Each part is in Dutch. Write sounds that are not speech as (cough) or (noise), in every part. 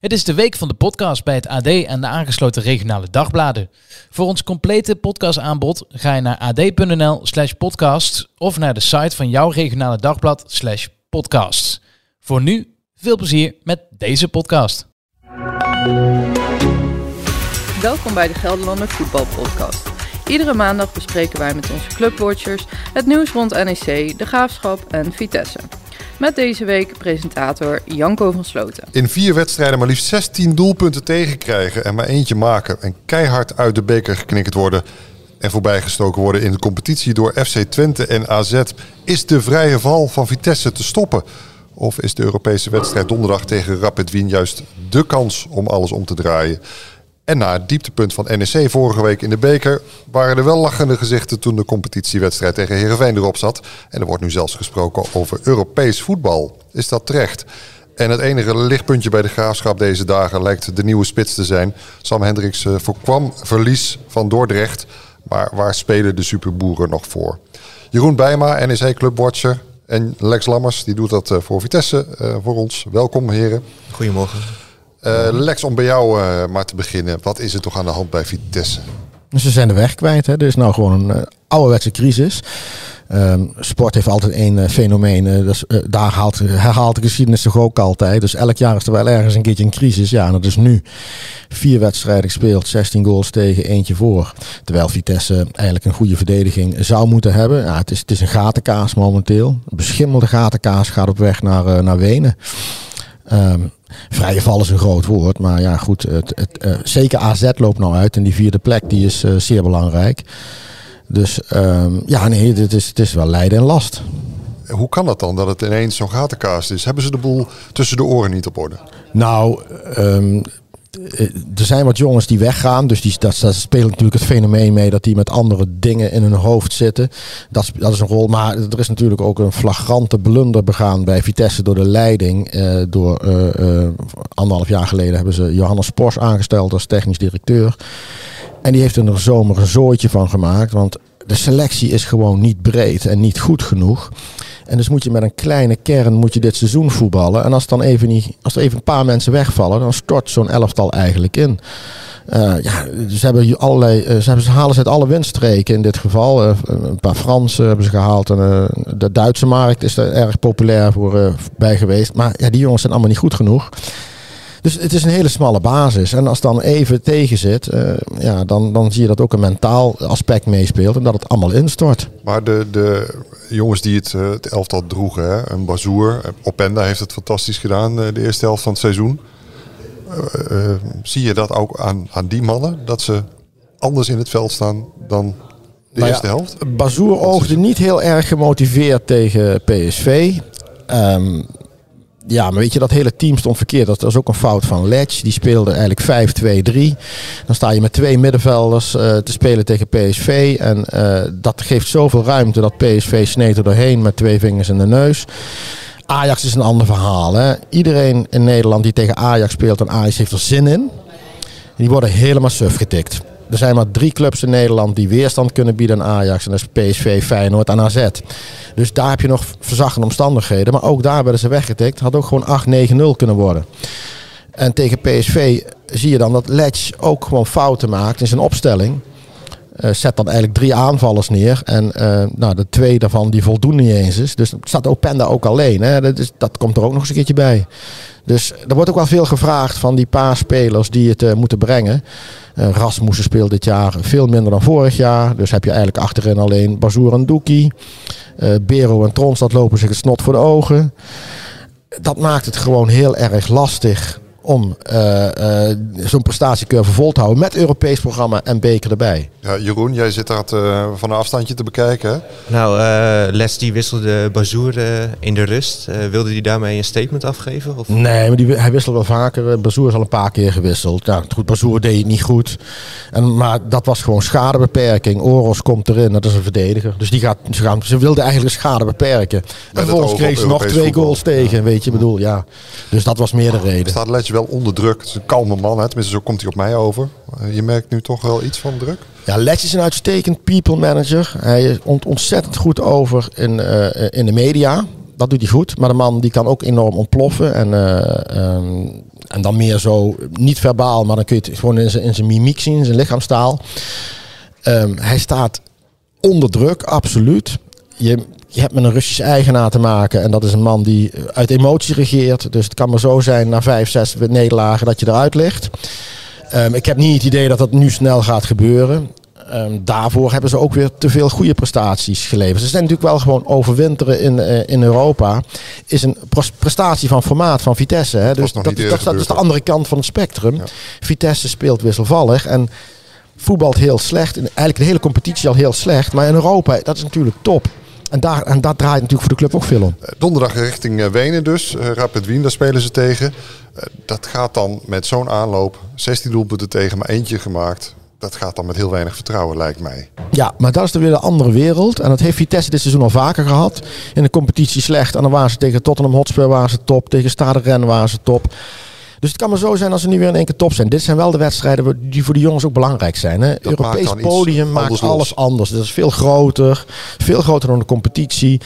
Het is de week van de podcast bij het AD en de aangesloten regionale dagbladen. Voor ons complete podcastaanbod ga je naar ad.nl slash podcast of naar de site van jouw regionale dagblad slash podcast. Voor nu, veel plezier met deze podcast. Welkom bij de Gelderlander Voetbalpodcast. Iedere maandag bespreken wij met onze clubwatchers het nieuws rond NEC, de Graafschap en Vitesse. Met deze week presentator Janko van Sloten. In vier wedstrijden maar liefst 16 doelpunten tegenkrijgen en maar eentje maken. En keihard uit de beker geknikkerd worden en voorbijgestoken worden in de competitie door FC Twente en AZ. Is de vrije val van Vitesse te stoppen? Of is de Europese wedstrijd donderdag tegen Rapid Wien juist de kans om alles om te draaien? En na het dieptepunt van NEC vorige week in de beker waren er wel lachende gezichten toen de competitiewedstrijd tegen Heerenveen erop zat. En er wordt nu zelfs gesproken over Europees voetbal. Is dat terecht? En het enige lichtpuntje bij de graafschap deze dagen lijkt de nieuwe spits te zijn. Sam Hendricks eh, voorkwam verlies van Dordrecht. Maar waar spelen de superboeren nog voor? Jeroen Bijma, NEC Clubwatcher. En Lex Lammers, die doet dat eh, voor Vitesse uh, voor ons. Welkom heren. Goedemorgen. Uh, Lex, om bij jou uh, maar te beginnen. Wat is er toch aan de hand bij Vitesse? Ze zijn de weg kwijt. Hè. Er is nou gewoon een uh, ouderwetse crisis. Um, sport heeft altijd één fenomeen. Dus, daar haalt, herhaalt de geschiedenis toch ook altijd. Dus elk jaar is er wel ergens een keertje een crisis. Ja, en dat is nu. Vier wedstrijden gespeeld, 16 goals tegen, eentje voor. Terwijl Vitesse eigenlijk een goede verdediging zou moeten hebben. Ja, het, is, het is een gatenkaas momenteel. Een beschimmelde gatenkaas gaat op weg naar, naar Wenen. Um, vrije val is een groot woord, maar ja goed, het, het, uh, zeker AZ loopt nou uit en die vierde plek die is uh, zeer belangrijk. Dus um, ja, nee, het is, het is wel lijden en last. Hoe kan dat dan, dat het ineens zo'n gatenkaas is? Hebben ze de boel tussen de oren niet op orde? Nou, um, er zijn wat jongens die weggaan. Dus die, dat, dat speelt natuurlijk het fenomeen mee dat die met andere dingen in hun hoofd zitten. Dat, dat is een rol. Maar er is natuurlijk ook een flagrante blunder begaan bij Vitesse door de leiding. Uh, door uh, anderhalf jaar geleden hebben ze Johannes Pors aangesteld als technisch directeur. En die heeft er een zomer een zooitje van gemaakt. Want de selectie is gewoon niet breed en niet goed genoeg. En dus moet je met een kleine kern moet je dit seizoen voetballen. En als, dan even niet, als er even een paar mensen wegvallen, dan stort zo'n elftal eigenlijk in. Uh, ja, ze hebben allerlei, uh, ze, hebben, ze halen ze uit alle windstreken in dit geval. Uh, een paar Fransen hebben ze gehaald. En, de Duitse markt is er erg populair voor bij geweest. Maar ja, die jongens zijn allemaal niet goed genoeg. Dus het is een hele smalle basis. En als dan even tegen zit, uh, ja, dan, dan zie je dat ook een mentaal aspect meespeelt. En dat het allemaal instort. Maar de, de jongens die het, het elftal droegen, hè, een Bazoer, Openda heeft het fantastisch gedaan de eerste helft van het seizoen. Uh, uh, zie je dat ook aan, aan die mannen? Dat ze anders in het veld staan dan de nou eerste ja, helft? Bazoer oogde niet heel erg gemotiveerd tegen PSV. Um, ja, maar weet je, dat hele team stond verkeerd. Dat was ook een fout van Ledge. Die speelde eigenlijk 5-2-3. Dan sta je met twee middenvelders uh, te spelen tegen PSV. En uh, dat geeft zoveel ruimte dat PSV sneed er doorheen met twee vingers in de neus. Ajax is een ander verhaal. Hè. Iedereen in Nederland die tegen Ajax speelt en Ajax heeft er zin in. Die worden helemaal suf getikt. Er zijn maar drie clubs in Nederland die weerstand kunnen bieden aan Ajax. En dat is PSV, Feyenoord en AZ. Dus daar heb je nog verzachtende omstandigheden. Maar ook daar werden ze weggetikt. Had ook gewoon 8-9-0 kunnen worden. En tegen PSV zie je dan dat Letch ook gewoon fouten maakt in zijn opstelling. Uh, zet dan eigenlijk drie aanvallers neer. En uh, nou, de twee daarvan die voldoen niet eens is. Dus staat Openda ook alleen. Hè? Dat, is, dat komt er ook nog eens een keertje bij. Dus er wordt ook wel veel gevraagd van die paar spelers die het uh, moeten brengen. Uh, Rasmussen speelt dit jaar veel minder dan vorig jaar. Dus heb je eigenlijk achterin alleen Bazoer en Doekie. Uh, Bero en Tronstad lopen zich het snot voor de ogen. Dat maakt het gewoon heel erg lastig om uh, uh, zo'n prestatiecurve vol te houden met Europees programma en beker erbij. Ja, Jeroen, jij zit dat uh, van een afstandje te bekijken. Hè? Nou, Les die wisselde Bazoer in de rust. wilde hij daarmee een statement afgeven? Of? Nee, maar die, hij wisselt wel vaker. Bazoer is al een paar keer gewisseld. Ja, goed, Bazoer deed het niet goed. En, maar dat was gewoon schadebeperking. Oros komt erin, dat is een verdediger. Dus die gaat, ze, gaan, ze wilde eigenlijk schade beperken. En vervolgens kreeg ze nog twee voetbal. goals tegen, ja. weet je, bedoel, ja. Dus dat was meer de reden. Staat Wel onder druk. Het is een kalme man, hè? tenminste zo komt hij op mij over. Uh, je merkt nu toch wel iets van druk? Ja, Letch is een uitstekend people manager. Hij is ont ontzettend goed over in, uh, in de media. Dat doet hij goed. Maar de man die kan ook enorm ontploffen. En, eh, ehm, en dan meer zo, niet verbaal, maar dan kun je het gewoon in zijn, in zijn mimiek zien, in zijn lichaamstaal. Ehm, hij staat onder druk, absoluut. Je, je hebt met een Russische eigenaar te maken. En dat is een man die uit emotie regeert. Dus het kan maar zo zijn na vijf, zes nederlagen dat je eruit ligt. Ehm, ik heb niet het idee dat dat nu snel gaat gebeuren. Ehm, daarvoor hebben ze ook weer te veel goede prestaties geleverd. Ze zijn natuurlijk wel gewoon overwinteren in, eh, in Europa. Is een pres- prestatie van formaat van Vitesse. Hè? Dus dat, dat, is de andere kant van het spectrum. Ja. Vitesse speelt wisselvallig. En voetbalt heel slecht. En eigenlijk de hele competitie al heel slecht. Maar in Europa, dat is natuurlijk top. En daar, en dat draait natuurlijk voor de club ook veel om. Eh, Donderdag richting eh, Wenen dus. Eh, Rapid Wien, daar spelen ze tegen. Dat gaat dan met zo'n aanloop. 16 doelpunten tegen, maar eentje gemaakt. Dat gaat dan met heel weinig vertrouwen, lijkt mij. Ja, maar dat is dan weer een andere wereld. En dat heeft Vitesse dit seizoen al vaker gehad. In de competitie slecht. En dan waren ze tegen Tottenham Hotspur waren ze top. Tegen Stade Rennes waren ze top. Dus het kan maar zo zijn als ze nu weer in één keer top zijn. Dit zijn wel de wedstrijden die voor de jongens ook belangrijk zijn. Hè? Europees podium maakt anders los. alles anders. Dat is veel groter. Veel groter dan de competitie.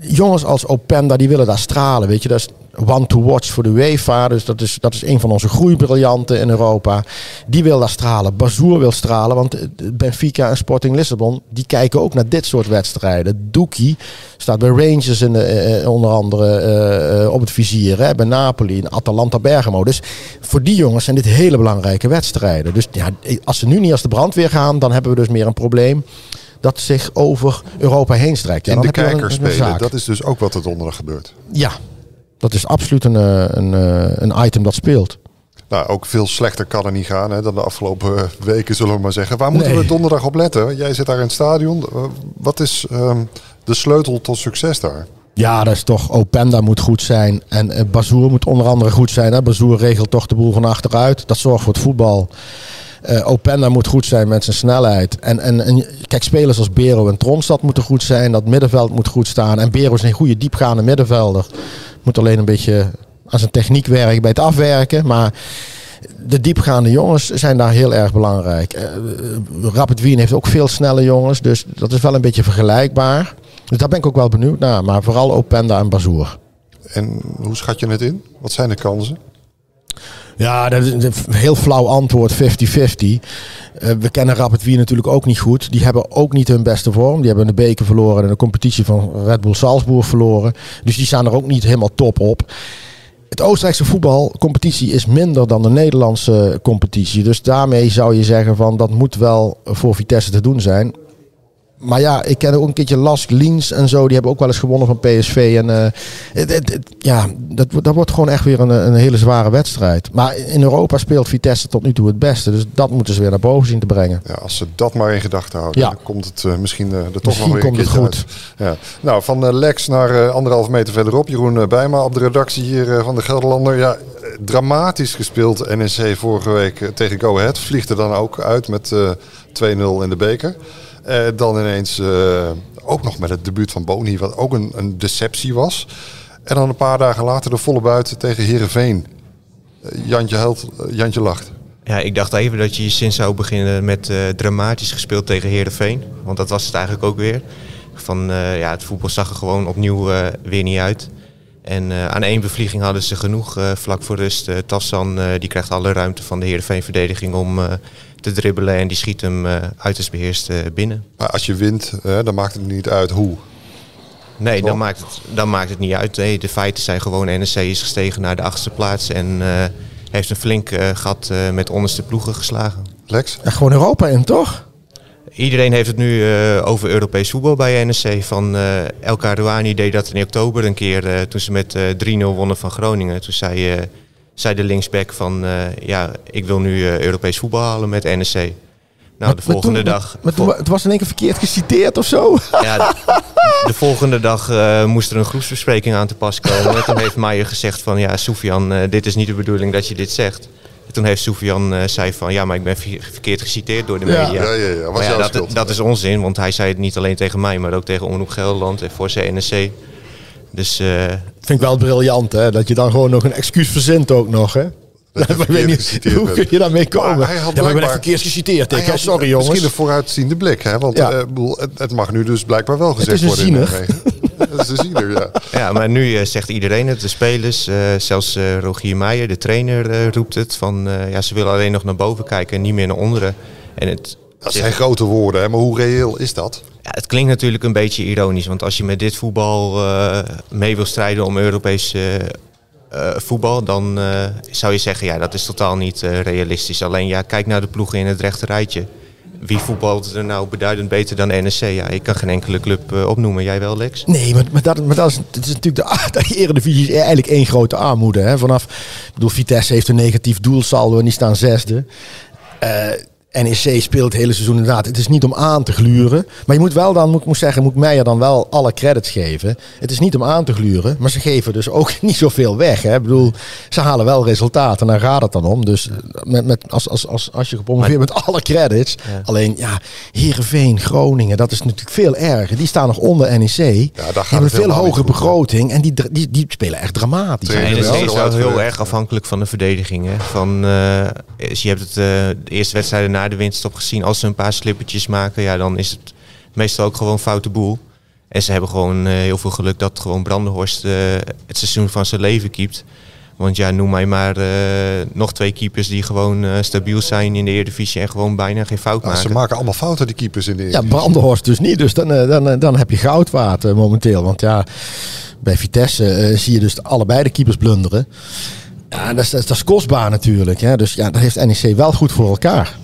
Jongens als Openda, die willen daar stralen. Weet je, dat is one to watch voor de UEFA. Dus dat is, dat is een van onze groeibriljanten in Europa. Die wil daar stralen. Bazoer wil stralen. Want eh, Benfica en Sporting Lissabon, die kijken ook naar dit soort wedstrijden. Doekie staat bij Rangers in de, eh, eh, onder andere eh, op het vizier. Hè, bij Napoli en Atalanta Bergamo. Dus voor die jongens zijn dit hele belangrijke wedstrijden. Dus ja, als ze nu niet als de brandweer gaan, dan hebben we dus meer een probleem. Dat zich over Europa heen strijkt. Ja, dan de kijkers spelen. Dat is dus ook wat er donderdag gebeurt. Ja, dat is absoluut een, eh, een, eh, een item dat speelt. Nou, ook veel slechter kan er niet gaan hè, dan de afgelopen eh, weken, zullen we maar zeggen. Waar moeten Nee. we donderdag op letten? Jij zit daar in het stadion. Wat is ehm, de sleutel tot succes daar? Ja, dat is toch. Openda moet goed zijn. En Bazoer moet onder andere goed zijn. Hè. Bazoer regelt toch de boel van achteruit. Dat zorgt voor het voetbal. Eh Openda moet goed zijn met zijn snelheid. En, en, en kijk, spelers als Bero en Tronstad moeten goed zijn. Dat middenveld moet goed staan. En Bero is een goede diepgaande middenvelder. Moet alleen een beetje aan zijn techniek werken bij het afwerken. Maar de diepgaande jongens zijn daar heel erg belangrijk. Eh, Rapid Wien heeft ook veel snelle jongens. Dus dat is wel een beetje vergelijkbaar. Dus daar ben ik ook wel benieuwd naar. Maar vooral Openda en Bazoer. En hoe schat je het in? Wat zijn de kansen? Ja, dat is een heel flauw antwoord, 50-50. Eh, we kennen Rapid Wien natuurlijk ook niet goed. Die hebben ook niet hun beste vorm. Die hebben de beker verloren en de competitie van Red Bull Salzburg verloren. Dus die staan er ook niet helemaal top op. Het Oostenrijkse voetbalcompetitie is minder dan de Nederlandse competitie. Dus daarmee zou je zeggen van dat moet wel voor Vitesse te doen zijn. Maar ja, ik ken ook een keertje Lask, Liens en zo. Die hebben ook wel eens gewonnen van PSV. En eh, het, het- het- ja, dat, wordt- dat wordt gewoon echt weer een, een hele zware wedstrijd. Maar in Europa speelt Vitesse tot nu toe het beste. Dus dat moeten ze weer naar boven zien te brengen. Ja, als ze dat maar in gedachten houden, Ja. dan komt het eh, misschien eh, er toch Misschien nog weer een komt het goed. Ja. Nou, van Lex naar anderhalve meter verderop. Jeroen Bijma op de redactie hier van de Gelderlander. Ja, dramatisch gespeeld NEC vorige week tegen Go Ahead. Vliegt er dan ook uit met eh 2-0 in de beker. Eh, dan ineens eh, ook nog met het debuut van Boni, wat ook een, een deceptie was. En dan een paar dagen later de volle buiten tegen Heerenveen. Eh, Jantje, Jantje lacht. Ja, ik dacht even dat je je zin zou beginnen met dramatisch gespeeld tegen Heerenveen. Want dat was het eigenlijk ook weer. Van, ja, het voetbal zag er gewoon opnieuw weer niet uit. En eh, aan één bevlieging hadden ze genoeg eh, vlak voor rust. Eh, Tassan eh, die krijgt alle ruimte van de Heerenveen-verdediging om eh, te dribbelen. En die schiet hem eh, uiterst beheerst eh, binnen. Maar als je wint, dan maakt het niet uit hoe. Nee, dan maakt, het, dan maakt het niet uit. Nee, de feiten zijn gewoon NEC is gestegen naar de achtste plaats. En eh, heeft een flink eh, gat eh, met onderste ploegen geslagen. Lex? En gewoon Europa in, toch? Iedereen heeft het nu eh, over Europees voetbal bij NEC. Van eh El Karouani deed dat in oktober een keer eh, toen ze met eh 3-0 wonnen van Groningen. Toen zei, zei de linksback van ja, ik wil nu Europees voetbal halen met NEC. Nou, Maar- de maar volgende toen- dag. Maar toen- het was in één keer verkeerd geciteerd of zo. (laughs) Ja, de, de volgende dag moest er een groepsbespreking aan te pas komen. En toen heeft Meijer gezegd van ja, Soufian, eh, dit is niet de bedoeling dat je dit zegt. En toen heeft Soufian eh zei van ja, maar ik ben ver- verkeerd geciteerd door de media. Ja, ja, ja. Was Maar ja, jouw dat, dat is onzin, want hij zei het niet alleen tegen mij, maar ook tegen Omroep Gelderland en voor zijn NEC. Dus eh, Vind ik wel briljant, hè? Dat je dan gewoon nog een excuus verzint ook nog, hè? Dat (laughs) ik weet niet, hoe kun je daarmee komen? Maar hij had ja, maar ik ben geciteerd. Ik, had sorry jongens. Misschien een vooruitziende blik, hè? Want Ja. eh, bedoel, het, mag nu dus blijkbaar wel gezegd is een worden. in. (laughs) Dat is ziener, ja. Ja, maar nu eh, zegt iedereen het, de spelers, eh, zelfs eh, Rogier Meijer, de trainer, roept het. Van, ja, ze willen alleen nog naar boven kijken en niet meer naar onderen. En het, Dat zijn grote woorden, hè? maar hoe reëel is dat? ja, het klinkt natuurlijk een beetje ironisch. Want als je met dit voetbal mee wil strijden om Europees voetbal... dan zou je zeggen, ja, dat is totaal niet realistisch. Alleen, ja, kijk naar de ploegen in het rechte rijtje. Wie voetbalt er nou beduidend beter dan NEC? Ja, ik kan geen enkele club eh, opnoemen. Jij wel, Lex? Nee, maar, maar, dat, dat is, natuurlijk de, (laughs) de Eredivisie is eigenlijk één grote armoede. Hè? Vanaf, ik bedoel, Vitesse heeft een negatief doelsaldo en die staan zesde. Eh, NEC speelt het hele seizoen inderdaad. Het is niet om aan te gluren. Maar je moet wel dan, moet, ik moet zeggen, moet Meijer dan wel alle credits geven. Het is niet om aan te gluren, maar ze geven dus ook (laughs) niet zoveel weg. Hè? Ik bedoel, ze halen wel resultaten, daar gaat het dan om. Dus met, met, als, als, als, als je gepromoveerd met alle credits. Ja. Alleen, ja, Heerenveen, Groningen, dat is natuurlijk veel erger. Die staan nog onder NEC. Die daar gaat hebben veel hogere begroting en die, die, die spelen echt dramatisch. Trainer NEC is wel heel erg afhankelijk van de verdediging. Hè. Van, eh, je hebt het, eh, de eerste wedstrijden na de winststop gezien. Als ze een paar slippertjes maken, ja, dan is het meestal ook gewoon foute boel. En ze hebben gewoon eh, heel veel geluk dat gewoon Brandenhorst eh, het seizoen van zijn leven keept. Want ja, noem mij maar eh, nog twee keepers die gewoon eh, stabiel zijn in de Eredivisie en gewoon bijna geen fout Nou, maken. ze maken allemaal fouten, die keepers in de Ja, Eredivisie. Brandenhorst dus niet. Dus dan, dan, dan heb je goudwaard eh, momenteel. Want ja, bij Vitesse zie je dus allebei de keepers blunderen. Ja, dat is, dat is, dat is kostbaar natuurlijk. Hè. Dus ja, dat heeft NEC wel goed voor elkaar.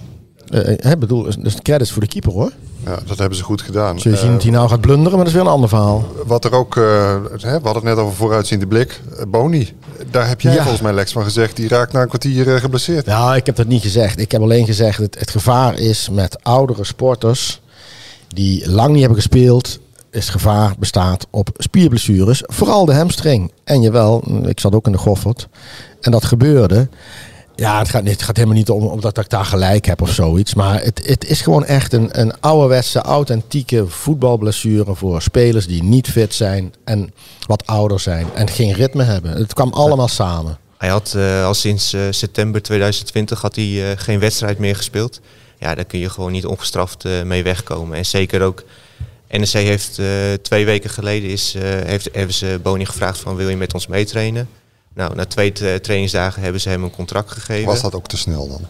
Eh, hè, bedoel, dus credits voor de keeper hoor. Ja, dat hebben ze goed gedaan. Zul je zien Eh, dat hij nou gaat blunderen, maar dat is weer een ander verhaal. Wat er ook, hè, we hadden het net over vooruitziende blik. Boni, daar heb jij Ja. volgens mij Lex van gezegd. Die raakt na een kwartier geblesseerd. Nou, ik heb dat niet gezegd. Ik heb alleen gezegd dat het gevaar is met oudere sporters die lang niet hebben gespeeld. Is gevaar bestaat op spierblessures. Vooral de hamstring. En jawel, ik zat ook in de Goffert. En dat gebeurde. Ja, het gaat, gaat helemaal niet om omdat ik daar gelijk heb of zoiets. Maar het, het is gewoon echt een, een ouderwetse, authentieke voetbalblessure voor spelers die niet fit zijn en wat ouder zijn en geen ritme hebben. Het kwam allemaal samen. Hij had eh, al sinds eh, september 2020 had hij, eh, geen wedstrijd meer gespeeld. Ja, daar kun je gewoon niet ongestraft mee wegkomen. En zeker ook, NEC heeft twee weken geleden is, heeft, hebben ze Boni gevraagd van wil je met ons meetrainen? Nou, na twee tra- trainingsdagen hebben ze hem een contract gegeven. Was dat ook te snel dan?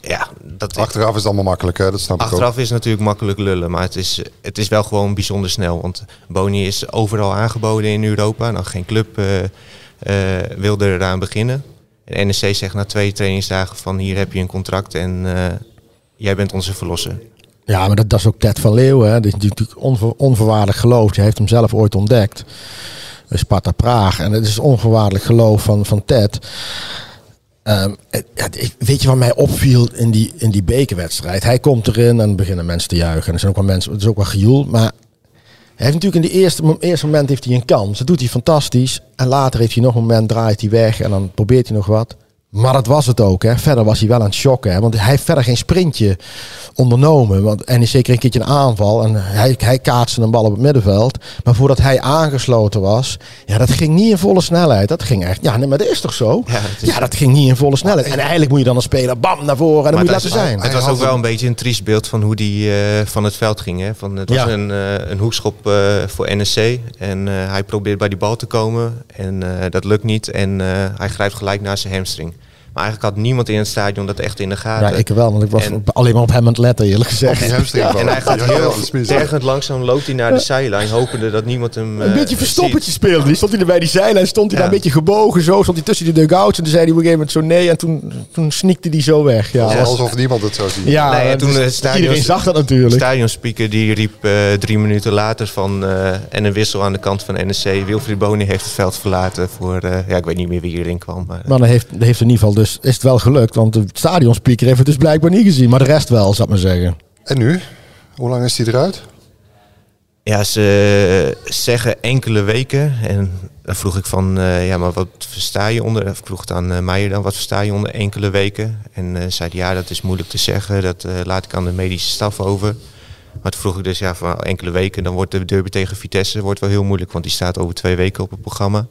Ja, dat, Achteraf is het allemaal makkelijk, hè? dat snap ik ook. Achteraf is het natuurlijk makkelijk lullen, maar het is, het is wel gewoon bijzonder snel. Want Boni is overal aangeboden in Europa. Nou, geen club eh, eh, wilde eraan beginnen. En NEC zegt na twee trainingsdagen van hier heb je een contract en eh, jij bent onze verlosser. Ja, maar dat, dat is ook Ted van Leeuwen. Hè. Die is natuurlijk onver, onvoorwaardelijk geloof. Hij heeft hem zelf ooit ontdekt. Sparta Praag. En het is onvoorwaardelijk geloof van, van Ted. Ehm, het- weet je wat mij opviel in die, in die bekerwedstrijd? Hij komt erin en beginnen mensen te juichen. En er zijn ook wel mensen, het is ook wel gejoel. Maar hij heeft natuurlijk in de eerste, eerste moment heeft hij een kans. Dat doet hij fantastisch. En later heeft hij nog een moment, draait hij weg en dan probeert hij nog wat. Maar dat was het ook. Hè. Verder was hij wel aan het shocken. Hè. Want hij heeft verder geen sprintje ondernomen. Want NEC kreeg een keertje een aanval. En hij, hij kaatste een bal op het middenveld. Maar voordat hij aangesloten was. Ja, dat ging niet in volle snelheid. Dat ging echt. Ja, nee, maar dat is toch zo? Ja, dat, is- ging niet in volle snelheid. En eigenlijk moet je dan een speler bam naar voren. En dan moet je laten zijn. Het was ook wel een- beetje een triest beeld van hoe die eh, van het veld ging. Hè. Van, het was Ja. een, eh, een hoekschop eh, voor NEC. En hij probeert bij die bal te komen. En dat lukt niet. En hij grijpt gelijk naar zijn hamstring. Maar eigenlijk had niemand in het stadion dat echt in de gaten. Ja, ik wel. Want ik was En- alleen maar op hem aan het letten, eerlijk gezegd. En hij gaat heel tergend langzaam loopt hij naar de zijlijn, hopende dat niemand hem. Een eh, beetje verstoppertje speelde. Die stond hij er bij die zijlijn, stond hij Ja. daar een beetje gebogen zo. Stond hij tussen die dugouts en toen zei hij op een gegeven moment zo nee. En toen, toen snikte hij zo weg. Ja, alsof niemand het zou zien. ja Nee, en toen dus stadion- iedereen zag dat De natuurlijk. stadionspeaker die riep eh, drie minuten later van eh, en een wissel aan de kant van NEC. Wilfried Boni heeft het veld verlaten voor eh, ja ik weet niet meer wie erin kwam. Maar, Maar dan heeft, heeft in ieder geval dus, is het wel gelukt. Want de stadionspeaker heeft het dus blijkbaar niet gezien. Maar de rest wel, zou ik maar zeggen. En nu? Hoe lang is die eruit? Ja, ze zeggen enkele weken. En dan vroeg ik van, eh, ja, maar wat versta je onder... Of ik vroeg het aan eh, Meijer dan, wat versta je onder enkele weken? En eh zei ja, dat is moeilijk te zeggen. Dat laat ik aan de medische staf over. Maar toen vroeg ik dus, ja, van enkele weken... dan wordt de derby tegen Vitesse wordt wel heel moeilijk... want die staat over twee weken op het programma.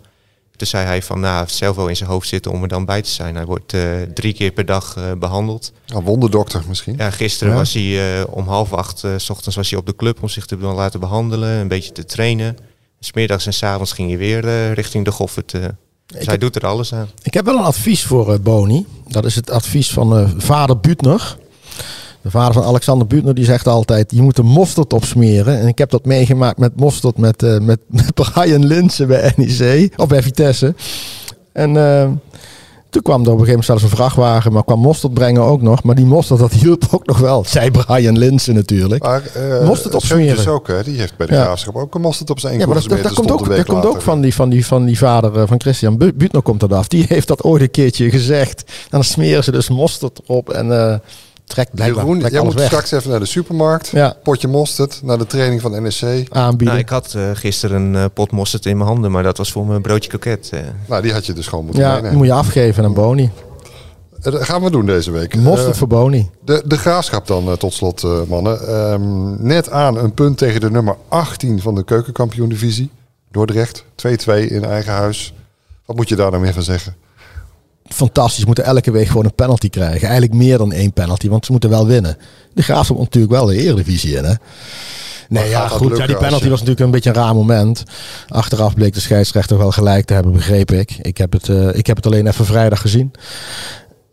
Toen zei hij van, nou, hij heeft zelf wel in zijn hoofd zitten om er dan bij te zijn. Hij wordt eh, drie keer per dag eh, behandeld. Een wonderdokter misschien. Ja, gisteren Ja. was hij eh, om half acht s ochtends was hij op de club om zich te laten behandelen, een beetje te trainen. Smiddags en s avonds ging hij weer eh, richting de Goffert. eh. dus hij heb- doet er alles aan. Ik heb wel een advies voor Boni. Dat is het advies van eh, vader Butner. De vader van Alexander Butner die zegt altijd: je moet er mosterd op smeren. En ik heb dat meegemaakt met mosterd met, eh, met, (laughs) met Brian Linsen bij NEC of bij Vitesse. En eh, toen kwam er op een gegeven moment zelfs een vrachtwagen, maar kwam mosterd brengen ook nog. Maar die mosterd dat hielp ook nog wel. (laughs) Zei Brian Linsen natuurlijk. Maar uh, Mosterd op smeren. ook, hè? Die heeft bij de Ja. graafschap ook een mosterd op zijn Ja, maar dat, dat komt, ook, dat komt ook van die, van, die, van die vader eh, van Christian Bu- Butner komt dat af. Die heeft dat ooit een keertje gezegd. En dan smeren ze dus mosterd erop en eh trekt blijkbaar Jeroen, trekt jij alles moet weg. straks even naar de supermarkt. Ja. Potje mosterd, naar de training van NEC. aanbieden. Nou, ik had eh, gisteren een eh, pot mosterd in mijn handen, maar dat was voor mijn broodje kroket. eh. Nou, die had je dus gewoon moeten ja, die moet je afgeven aan Boni. Dat gaan we doen deze week. Mosterd voor Boni. de, de graafschap dan, tot slot, mannen. Ehm, net aan een punt tegen de nummer 18 van de keukenkampioen-divisie. Dordrecht, 2-2 in eigen huis. Wat moet je daar nou meer van zeggen? Fantastisch. Moeten elke week gewoon een penalty krijgen. Eigenlijk meer dan één penalty, want ze moeten wel winnen. De Graafschap natuurlijk wel de Eredivisie in, hè? Nee, ja, goed. lukken Ja, die penalty je- was natuurlijk een beetje een raar moment. Achteraf bleek de scheidsrechter wel gelijk te hebben, begreep ik. Ik heb het, eh, ik heb het alleen even vrijdag gezien.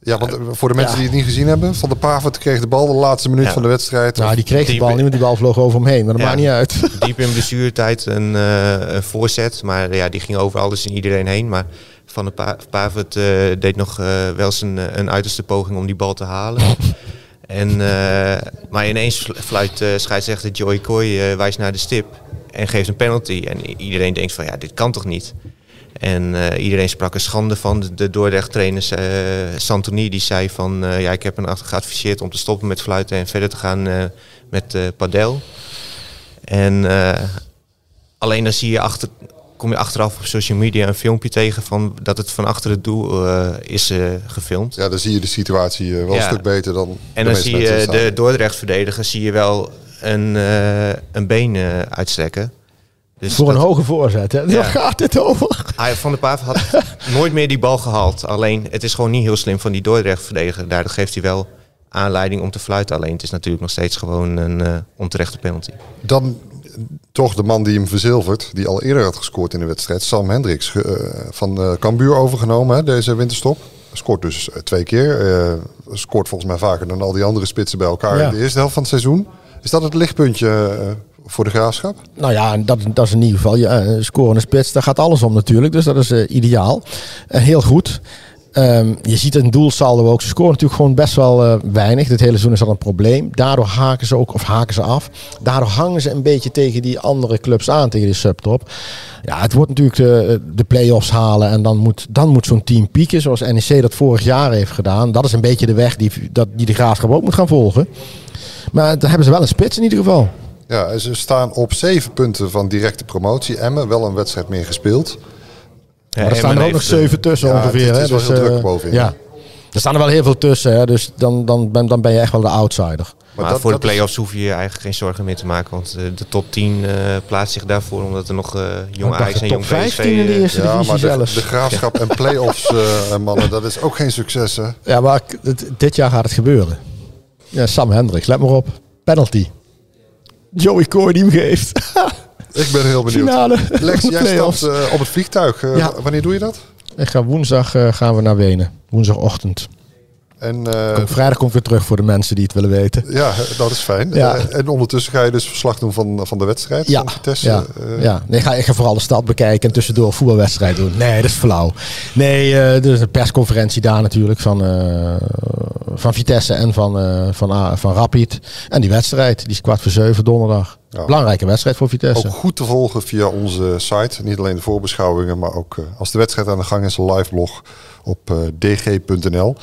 Ja, want eh, voor de mensen Ja. die het niet gezien hebben. Van de Pavert kreeg de bal de laatste minuut Ja. van de wedstrijd. Nou, die kreeg de Die- bal niet, want die bal vloog over hem heen. Maar dat Ja. maakt niet uit. Diep in blessuretijd een, eh, een voorzet, maar ja, die ging over alles en iedereen heen. Maar Van de pa Pavert eh, deed nog eh, wel zijn een uiterste poging om die bal te halen. (laughs) En, eh, maar ineens fl- fluit eh scheidsrechter Joey eh, wijst naar de stip en geeft een penalty. En iedereen denkt van ja, dit kan toch niet? En iedereen sprak er schande van. De, de Dordrecht-trainer Santoni die zei van ja, ik heb hem geadviseerd om te stoppen met fluiten en verder te gaan met padel. En alleen dan zie je achter, kom je achteraf op social media een filmpje tegen van dat het van achter het doel eh, is eh, gefilmd. Ja, dan zie je de situatie eh, wel een stuk beter dan de En dan zie je de Dordrecht-verdediger zie je wel een, een been uitstrekken. Dus Voor een hoge voorzet. Hè? Ja. Waar gaat dit over? hij, Van der Paaf had (laughs) nooit meer die bal gehaald. Alleen het is gewoon niet heel slim van die Dordrecht-verdediger. Daardoor geeft hij wel aanleiding om te fluiten. Alleen het is natuurlijk nog steeds gewoon een onterechte penalty. Dan toch de man die hem verzilvert, die al eerder had gescoord in de wedstrijd, Sam Hendricks, eh, van eh Cambuur overgenomen, hè, deze winterstop. Scoort dus eh, twee keer. Scoort volgens mij vaker dan al die andere spitsen bij elkaar Ja. in de eerste helft van het seizoen. Is dat het lichtpuntje voor de graafschap? Nou ja, dat, dat is in ieder geval. Ja, een scorende spits, daar gaat alles om natuurlijk. Dus dat is ideaal. Heel goed. Ehm, je ziet een doelsaldo ook. Ze scoren natuurlijk gewoon best wel eh, weinig. Dit hele seizoen is dat een probleem. Daardoor haken ze ook, of haken ze af. Daardoor hangen ze een beetje tegen die andere clubs aan, tegen die subtop. Ja, het wordt natuurlijk de, de play-offs halen. En dan moet, dan moet zo'n team pieken, zoals NEC dat vorig jaar heeft gedaan. Dat is een beetje de weg die, dat, die de graafschap ook moet gaan volgen. Maar dan hebben ze wel een spits in ieder geval. Ja, ze staan op zeven punten van directe promotie. Emmen, wel een wedstrijd meer gespeeld. Maar er staan er ook nog zeven tussen ja, ongeveer. het hè, is wel dus, heel druk eh, bovenin. Ja. Er staan er wel heel veel tussen, hè, dus dan, dan, ben, dan ben je echt wel de outsider. Maar, dat- voor dat de is- play-offs hoef je je eigenlijk geen zorgen meer te maken. Want eh, de top 10 eh, plaatst zich daarvoor. Omdat er nog eh jong Ajax de en jong 15 PSV... in de eh, eerste Ja, divisie maar de, zelfs. de graafschap en play-offs, eh, mannen, dat is ook geen succes, hè? Ja, maar dit jaar gaat het gebeuren. Ja, Sam Hendricks, let maar op. Penalty. Joey Coy die hem geeft. (laughs) Ik ben heel benieuwd. Finale. Lex, jij stapt eh, op het vliegtuig. Eh, Ja. Wanneer doe je dat? Ik ga woensdag eh, gaan we naar Wenen. Woensdagochtend. En, eh, Kom, vrijdag kom ik weer terug voor de mensen die het willen weten. ja, dat is fijn. Ja. En ondertussen ga je dus verslag doen van, van de wedstrijd. Ja, van Vitesse. ja, ja. Nee, ga, ik ga vooral de stad bekijken en tussendoor een voetbalwedstrijd doen. Nee, dat is flauw. Nee, eh, er is een persconferentie daar natuurlijk van, eh, van Vitesse en van, eh, van, van Rapid. En die wedstrijd, die is kwart voor zeven donderdag. Ja. Belangrijke wedstrijd voor Vitesse. Ook goed te volgen via onze site. Niet alleen de voorbeschouwingen, maar ook eh, als de wedstrijd aan de gang is, een live blog op eh, dg.nl.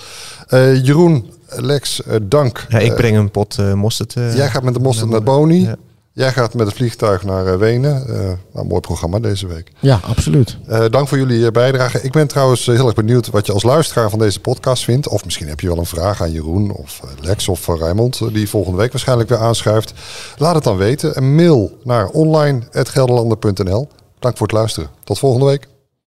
Eh, Jeroen, Lex, eh, dank. Ja, ik breng een pot eh mosterd. eh, jij gaat met de mosterd naar Boni. Ja. Jij gaat met het vliegtuig naar eh, Wenen. Eh, nou, mooi programma deze week. Ja, absoluut. Eh, dank voor jullie bijdrage. Ik ben trouwens heel erg benieuwd wat je als luisteraar van deze podcast vindt. Of misschien heb je wel een vraag aan Jeroen of Lex of eh, die volgende week waarschijnlijk weer aanschuift. Laat het dan weten. Een mail naar online.gelderlanden.nl. Dank voor het luisteren. Tot volgende week.